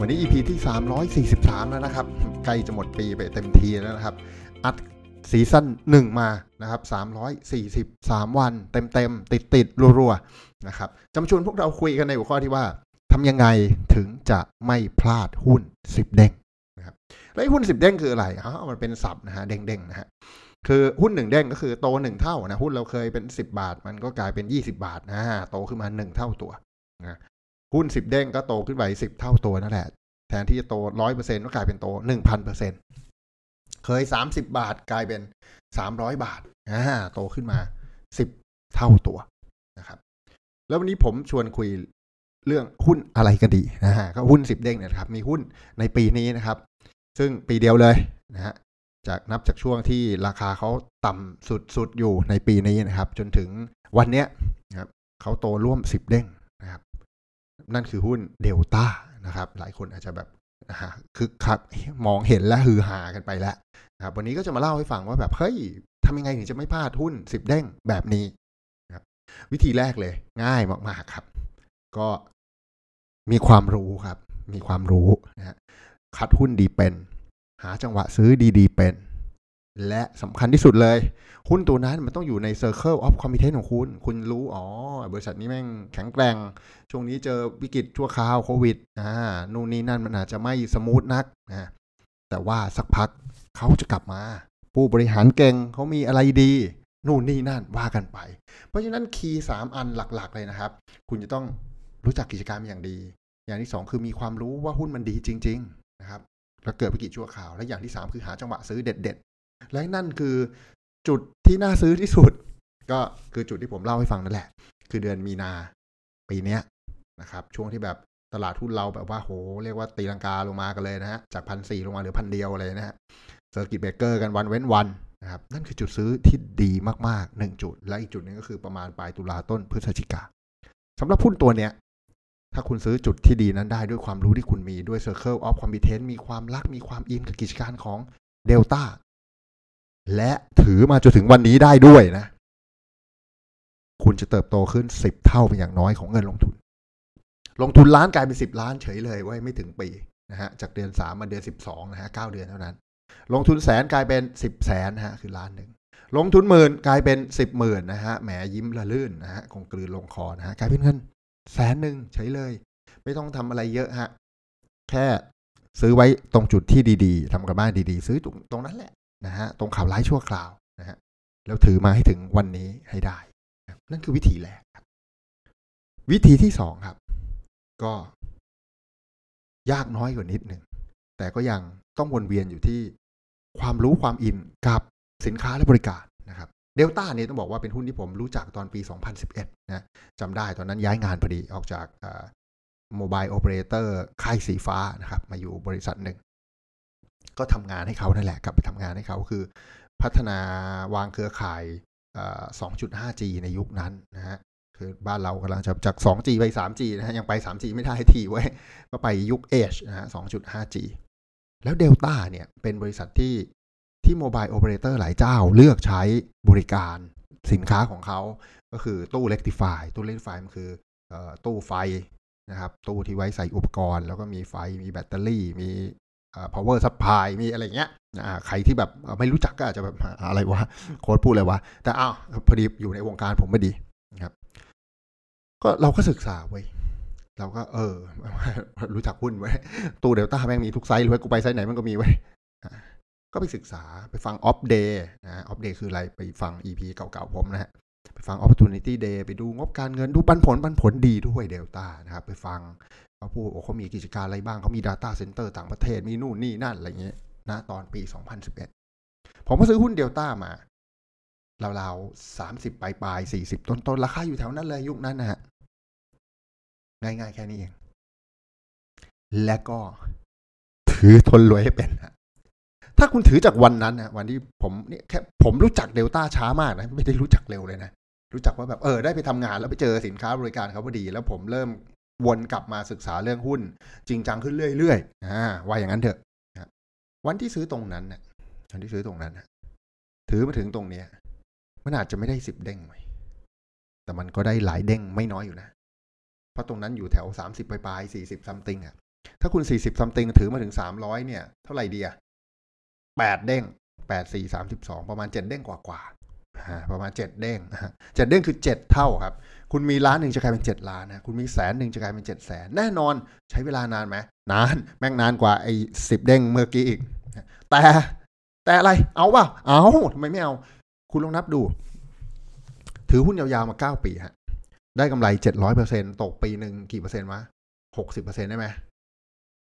วันนี้ EP ที่ 343 แล้วนะครับ ใกล้จะหมดปีไปเต็มทีแล้วนะครับ อัดซีซั่น1 มานะครับ 343 วันเต็มๆ ติดๆ รัวๆ นะครับจะมาชวนพวกเราคุยกันในหัวข้อที่ว่าทำยังไงถึงจะไม่พลาดหุ้น 10 เด้งนะครับแล้วหุ้น 10 เด้งคืออะไรอ๋อมันเป็นศัพท์นะฮะเด้งๆนะฮะคือหุ้นหนึ่งเด้งก็คือโตหนึ่งเท่านะหุ้นเราเคยเป็น 10 บาท มันก็กลายเป็น 20 บาทนะโตขึ้นมา 1 เท่าตัวนะ หุ้น10เด้งก็โตขึ้นไป10เท่าตัวนั่นแหละ แทนที่จะโต100%ก็กลายเป็นโต1,000%เปอร์เซ็นต์เคย30บาทกลายเป็น300บาทอ่าโตขึ้นมา10เท่าตัวนะครับ แล้ววันนี้ผมชวนคุยเรื่องหุ้นอะไรกันดีนะฮะก็หุ้น10เด้งเนี่ยครับ มีหุ้นในปีนี้นะครับ ซึ่งปีเดียวเลยนะฮะจากนับจากช่วงที่ราคาเขาต่ำสุดๆอยู่ในปีนี้นะครับ จนถึงวันเนี้ยนะครับเขาโตร่วม10เด้ง นั่นคือหุ้นเดลต้านะครับ หลายคนอาจจะแบบฮะคึกคักมองเห็นและฮือฮากันไปแล้วนะครับวันนี้ก็จะมาเล่าให้ฟังว่าแบบเฮ้ยทำยังไงถึงจะไม่พลาดหุ้น10เด้งแบบนี้นะครับวิธีแรกเลย ง่ายมากๆครับ ก็มีความรู้ครับ มีความรู้นะฮะคัดหุ้นดีเป็น หาจังหวะซื้อดีๆเป็น และสำคัญที่สุดเลย หุ้นตัวนั้นมันต้องอยู่ใน Circle of Competence ของคุณ คุณรู้ อ๋อ บริษัทนี้แม่งแข็งแกร่ง ช่วงนี้เจอวิกฤตชั่วคราวโควิดอ่านู่นนี่นั่นมันอาจจะไม่สมูทนักนะแต่ว่าสักพักเขาจะกลับมา ผู้บริหารเก่งเขามีอะไรดี นู่นนี่นั่นว่ากันไป เพราะฉะนั้นคีย์สามอันหลักๆเลยนะครับ คุณจะต้องรู้จักกิจการอย่างดี อย่างที่สองคือมีความรู้ว่าหุ้นมันดีจริง ๆ นะครับแล้วเกิดวิกฤตชั่วคราว และอย่างที่สามคือหาจังหวะซื้อเด็ดๆ และนั่นคือจุดที่น่าซื้อที่สุด ก็คือจุดที่ผมเล่าให้ฟังนั่นแหละ คือเดือนมีนาปีนี้นะครับ ช่วงที่แบบตลาดหุ้นเราแบบว่าโห เรียกว่าตีลังกาลงมากันเลยนะฮะ จากพันสี่ลงมาเหลือพันเดียวเลยนะฮะ circuit breaker กันวันเว้นวันนะครับ นั่นคือจุดซื้อที่ดีมากๆหนึ่งจุด และอีกจุดหนึ่งก็คือประมาณปลายตุลาต้นพฤศจิกาสำหรับหุ้นตัวเนี้ยถ้าคุณซื้อจุดที่ดีนั้นได้ด้วยความรู้ที่คุณมีด้วย Circle of Competence มีความรักมีความอินกับกิจการของ Delta และถือมาจนถึงวันนี้ได้ด้วยนะ คุณจะเติบโตขึ้น10เท่าเป็นอย่างน้อยของเงินลงทุน ลงทุนล้านกลายเป็น10ล้านเฉยเลยไว้ไม่ถึงปีนะฮะจากเดือน3มมาเดือน12นะฮะ9เดือนเท่านั้น ลงทุนแสนกลายเป็น10แสนนะฮะคือล้านหนึ่งลงทุนหมื่นกลายเป็น10หมื่นนะฮะแหมยิ้มละลื่นนะฮะคงกลืนลงคอนะฮะกลายเป็นเงินแสนหนึ่งเฉยเลย ไม่ต้องทำอะไรเยอะฮะแค่ซื้อไว้ตรงจุดที่ดีๆทำกับบ้านดีๆ ซื้อตรงตรงนั้นแหละ นะฮะตรงข่าวร้ายชั่วคราวนะฮะแล้วถือมาให้ถึงวันนี้ให้ได้ นั่นคือวิธีแรกครับ วิธีที่สองครับ ก็ ยากน้อยกว่านิดหนึ่งแต่ก็ยังต้องวนเวียนอยู่ที่ความรู้ความอินกับสินค้าและบริการนะครับเดลต้าเนี่ยต้องบอกว่าเป็นหุ้นที่ผมรู้จักตอนปี 2011 นะจำได้ตอนนั้นย้ายงานพอดีออกจากโมบายโอเปอเรเตอร์ค่ายสีฟ้านะครับ มาอยู่บริษัทหนึ่ง ก็ทำงานให้เขานั่นแหละกลับไปทำงานให้เขาคือ พัฒนาวางเครือข่าย 2.5G ในยุคนั้นนะฮะคือบ้านเรากำลังจะจาก 2G ไป 3G นะฮะยังไป 3G ไม่ได้ทีไว้ก็ไปยุค Edge นะฮะ 2.5G แล้วเดลต้าเนี่ยเป็นบริษัทที่ที่โมบายโอเปอเรเตอร์หลายเจ้าเลือกใช้บริการสินค้าของเขา ก็คือตู้เล็กติฟายตู้เล็กติฟายมันคือตู้ไฟนะครับ ตู้ที่ไว้ใส่อุปกรณ์ แล้วก็มีไฟมีแบตเตอรี่ มี power supply มีอะไรเงี้ยใครที่แบบไม่รู้จักก็อาจจะแบบอะไรวะโค้ดพูดเลยวะ แต่อ้าวพอดีอยู่ในวงการผมไม่ดีนะครับ ก็เราก็ศึกษาไว้เราก็เออ รู้จักหุ้นไว้ตู้เดลต้าแม่งมีทุกไซส์เลยกูไปไซส์ไหนมันก็มีไว้ก็ไปศึกษาไปฟังออฟเดย์นะออฟเดย์คืออะไรไปฟัง EP เก่าๆผมนะฮะ ไปฟัง Opportunity Day ไปดูงบการเงินดูปันผลปันผลดีด้วยเดลต้านะครับ ไปฟังเขาพูดโอ้เขามีกิจการอะไรบ้างเขามี Data Center ต่างประเทศมีนู่นนี่นั่นอะไรเงี้ยนะตอนปี 2011 ผมก็ซื้อหุ้นเดลต้ามาราวๆสามสิบปลายปลายสี่สิบต้นต้นราคาอยู่แถวนั้นเลยยุคนั้นนะฮะง่ายๆ แค่นี้เอง และก็ถถือทนรวยให้เป็นฮะ ถ้าคุณถือจากวันนั้นนะวันที่ผมเนี่ยแค่ผมรู้จักเดลต้าช้ามากนะ ไม่ได้รู้จักเร็วเลยนะ รู้จักว่าแบบเออได้ไปทำงานแล้วไปเจอสินค้าบริการเขาพอดี แล้วผมเริ่มวนกลับมาศึกษาเรื่องหุ้น จริงจังขึ้นเรื่อยๆอ่าว่าอย่างนั้นเถอะวันที่ซื้อตรงนั้นนะวันที่ซื้อตรงนั้นนะถือมาถึงตรงเนี้ย มันอาจจะไม่ได้สิบเด้งไหมแต่มันก็ได้หลายเด้งไม่น้อยอยู่นะเพราะตรงนั้นอยู่แถวสามสิบปลายสี่สิบซัมติงอะถ้าคุณสี่สิบซัมติงถือมาถึงสามร้อยเนี่ย เท่าไหร่ดีอะ แปดเด้งแปดสี่สามสิบสองประมาณเจ็ดเด้งกว่ากว่าประมาณเจ็ดเด้งเจ็ดเด้งคือเจ็ดเท่าครับ คุณมีล้านหนึ่งจะกลายเป็นเจ็ดล้านนะคุณมีแสนหนึ่งจะกลายเป็นเจ็ดแสนแน่นอนใช้เวลานานไหมนานแม่งนานกว่าไอ้สิบเด้งเมื่อกี้อีก แต่แต่อะไรเอาป่ะเอาทำไมไม่เอา คุณลองนับดู ถือหุ้นยาวๆมาเก้าปีฮะได้กำไรเจ็ดร้อยเปอร์เซ็นตกปีหนึ่งกี่เปอร์เซ็นต์วะหกสิบเปอร์เซ็นต์ได้ไหม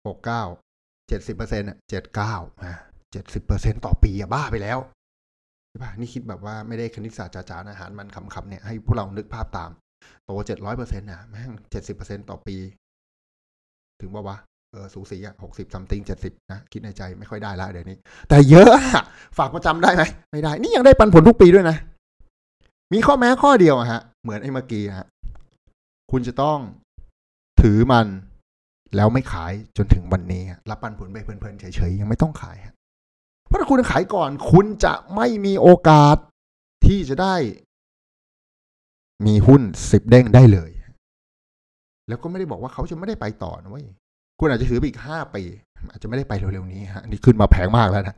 หกเก้าเจ็ดสิบเปอร์เซ็นต์เจ็ดเก้า เจ็ดสิบเปอร์เซ็นต่อปีอะบ้าไปแล้วใช่ปะนี่คิดแบบว่าไม่ได้คณิตศาสตร์จ๋าๆอาหารมันคำๆเนี่ยให้พวกเรานึกภาพตาม โตเจ็ดร้อยเปอร์เซ็นต์นะแม่งเจ็ดสิบเปอร์เซ็นต่อปี ถึงว่าวะเออสูสีอะหกสิบซัมติงเจ็ดสิบนะคิดในใจไม่ค่อยได้ล้วเดี๋ยวนี้ แต่เยอะอะฝากประจำได้ไหมไม่ได้ นี่ยังได้ปันผลทุกปีด้วยนะ มีข้อแม้ข้อเดียวอะฮะ เหมือนไอ้เมื่อกี้ฮะคุณจะต้องถือมันแล้วไม่ขายจนถึงวันนี้ รับปันผลไปเพลินๆเฉยๆ ยังไม่ต้องขายฮะ ราะถ้าคุณขายก่อน คุณจะไม่มีโอกาสที่จะได้ มีหุ้นสิบเด้งได้เลย แล้วก็ไม่ได้บอกว่าเขาจะไม่ได้ไปต่อนะเว้ยคุณอาจจะถือไปอีกห้าปี อาจจะไม่ได้ไปเร็วๆนี้ฮะนี่ขึ้นมาแพงมากแล้วนะ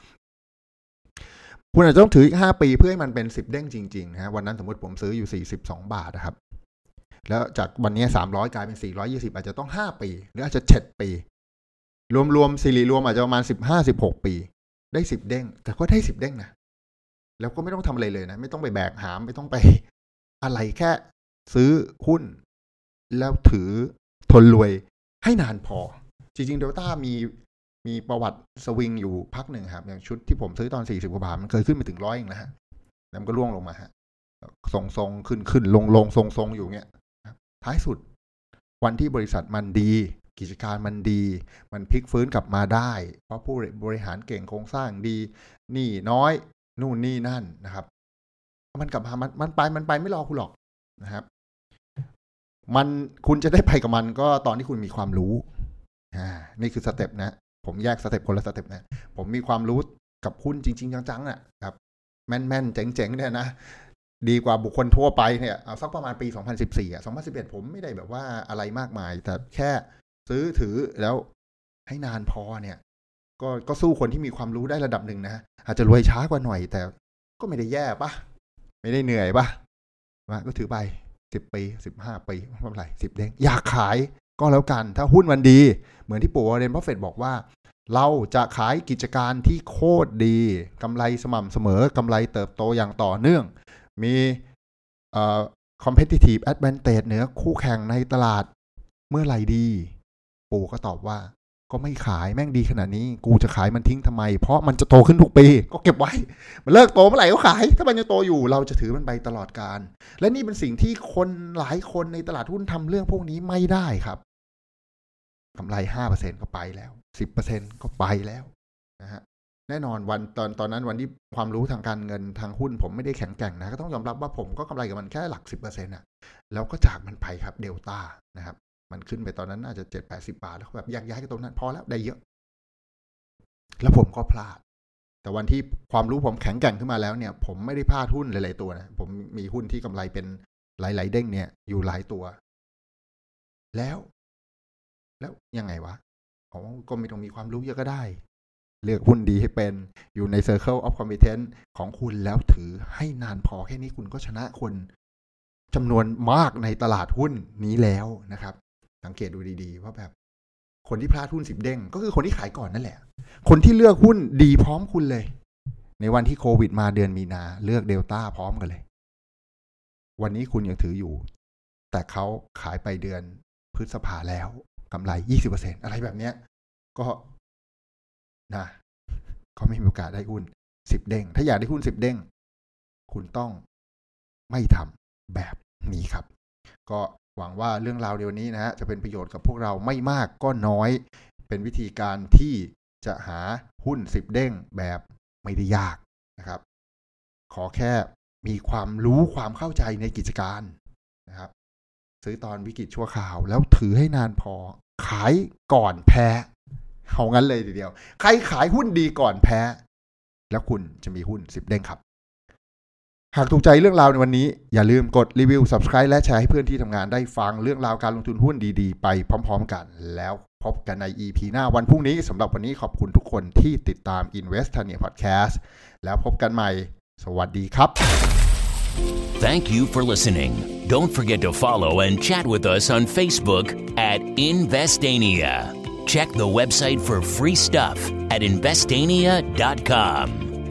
คุณอาจจะต้องถืออีกห้าปีเพื่อให้มันเป็นสิบเด้งจริงๆฮะวันนั้นสมมติผมซื้ออยู่สี่สิบสองบาทนะครับ แล้วจากวันนี้สามร้อยกลายเป็นสี่ร้อยี่สิบอาจจะต้องห้าปี หรืออาจจะเจ็ดปี รวมๆสิริรวมอาจจะประมาณสิบห้าสิบหกปี ได้สิบเด้ง แต่ก็ได้สิบเด้งนะแล้วก็ไม่ต้องทำอะไรเลยนะ ไม่ต้องไปแบกหาม ไม่ต้องไปอะไรแค่ซื้อหุ้น แล้วถือทนรวยให้นานพอ จริงๆเดลต้ามีมีประวัติสวิงอยู่พักหนึ่งครับ อย่างชุดที่ผมซื้อตอนสี่สิบกว่าบาทมันเคยขึ้นไปถึงร้อยเองนะฮะแล้วมันก็ร่วงลงมาฮะทรงทรงขึ้นขึ้นลงลงทรงทรงอยู่เงี้ยท้ายสุดวันที่บริษัทมันดี กิจการมันดี มันพลิกฟื้นกลับมาได้ เพราะผู้บริหารเก่งโครงสร้างดี นี่น้อย นู่นนี่นั่นนะครับ มันกลับมามันมันไปมันไปไม่รอคุณหรอกนะครับ มันคุณจะได้ไปกับมันก็ตอนที่คุณมีความรู้อ่านี่คือ step นะ ผมแยก step คนละ step นะ ผมมีความรู้กับหุ้นจริง ๆ จังๆอะครับ แม่นๆเจ๋งๆเนี่ยนะดีกว่าบุคคลทั่วไปเนี่ยเอาสักประมาณปี 2014อะ2011 ผมไม่ได้แบบว่าอะไรมากมาย แต่แค่ ซื้อถือแล้วให้นานพอเนี่ย ก็ก็สู้คนที่มีความรู้ได้ระดับหนึ่งนะอาจจะรวยช้ากว่าหน่อย แต่ก็ไม่ได้แย่ปะไม่ได้เหนื่อยปะว่าก็ถือไปสิบปีสิบห้าปีไม่เป็นไรสิบเด้งอยากขายก็แล้วกัน ถ้าหุ้นมันดี เหมือนที่ปู่วอร์เรนบัฟเฟตต์บอกว่า เราจะขายกิจการที่โคตรดีกำไรสม่ำเสมอกำไรเติบโตอย่างต่อเนื่อง มีเอ่อ competitive advantage เหนือคู่แข่งในตลาดเมื่อไหร่ดี ปู่ก็ตอบว่า ก็ไม่ขายแม่งดีขนาดนี้ กูจะขายมันทิ้งทำไม เพราะมันจะโตขึ้นทุกปี ก็เก็บไว้ มันเลิกโตเมื่อไหร่ก็ขาย ถ้ามันยังโตอยู่เราจะถือมันไปตลอดการ และนี่เป็นสิ่งที่คนหลายคนในตลาดหุ้นทำเรื่องพวกนี้ไม่ได้ครับกำไรห้าเปอร์เซ็นก็ไปแล้วสิบเปอร์เซ็นก็ไปแล้วนะฮะแน่นอนวันตอนตอนนั้นวันที่ความรู้ทางการเงินทางหุ้น ผมไม่ได้แข็งแกร่งนะ ก็ต้องยอมรับว่าผมก็กำไรกับมันแค่หลักสิบเปอร์เซ็นต์อะแล้วก็จากมันไปครับเดลต้านะครับ มันขึ้นไปตอนนั้นน่าจะเจ็ดแปดสิบาทแล้วแบบแยากย้ายกันตรงนั้น พอแล้วได้เยอะ แล้วผมก็พลาด แต่วันที่ความรู้ผมแข็งแกร่งขึ้นมาแล้วเนี่ย ผมไม่ได้พลาดหุ้นหลายๆตัวนะ ผมมีหุ้นที่กำไรเป็นหลาย ๆ เด้งเนี่ย อยู่หลายตัว แล้ว แล้วยังไงวะอ๋อก็ไม่ต้องมีความรู้เยอะก็ได้ เลือกหุ้นดีให้เป็นอยู่ใน Circle of Competence ของคุณแล้วถือให้นานพอแค่นี้คุณก็ชนะคนจำนวนมากในตลาดหุ้นนี้แล้วนะครับ สังเกตดูดีๆว่าแบบ คนที่พลาดหุ้นสิบเด้ง ก็คือคนที่ขายก่อนนั่นแหละ คนที่เลือกหุ้นดีพร้อมคุณเลย ในวันที่โควิดมาเดือนมีนา เลือกเดลต้าพร้อมกันเลย วันนี้คุณยังถืออยู่ แต่เขาขายไปเดือนพฤษภาแล้วกำไรยี่สิบเปอร์เซ็นอะไรแบบเนี้ย ก็นะก็ไม่มีโอกาสได้หุ้นสิบเด้ง ถ้าอยากได้หุ้นสิบเด้ง คุณต้องไม่ทำแบบนี้ครับ ก็ หวังว่าเรื่องราวเดียวนี้นะฮะจะเป็นประโยชน์กับพวกเราไม่มากก็น้อย เป็นวิธีการที่จะหาหุ้น10เด้งแบบไม่ได้ยากนะครับ ขอแค่มีความรู้ความเข้าใจในกิจการนะครับ ซื้อตอนวิกฤตชั่วคราว แล้วถือให้นานพอ ขายก่อนแพ้เอางั้นเลยทีเดียว ใครขายหุ้นดีก่อนแพ้ แล้วคุณจะมีหุ้น10เด้งครับ หากถูกใจเรื่องราวในวันนี้ อย่าลืมกดรีวิว subscribe และแชร์ให้เพื่อนที่ทำงานได้ฟังเรื่องราวการลงทุนหุ้นดีๆ ไปพร้อม ๆ กัน แล้วพบกันใน EP หน้าวันพรุ่งนี้สำหรับวันนี้ขอบคุณทุกคนที่ติดตาม Investania Podcast แล้วพบกันใหม่ สวัสดีครับ Thank you for listening. Don't forget to follow and chat with us on Facebook at Investania. Check the website for free stuff at investania.com.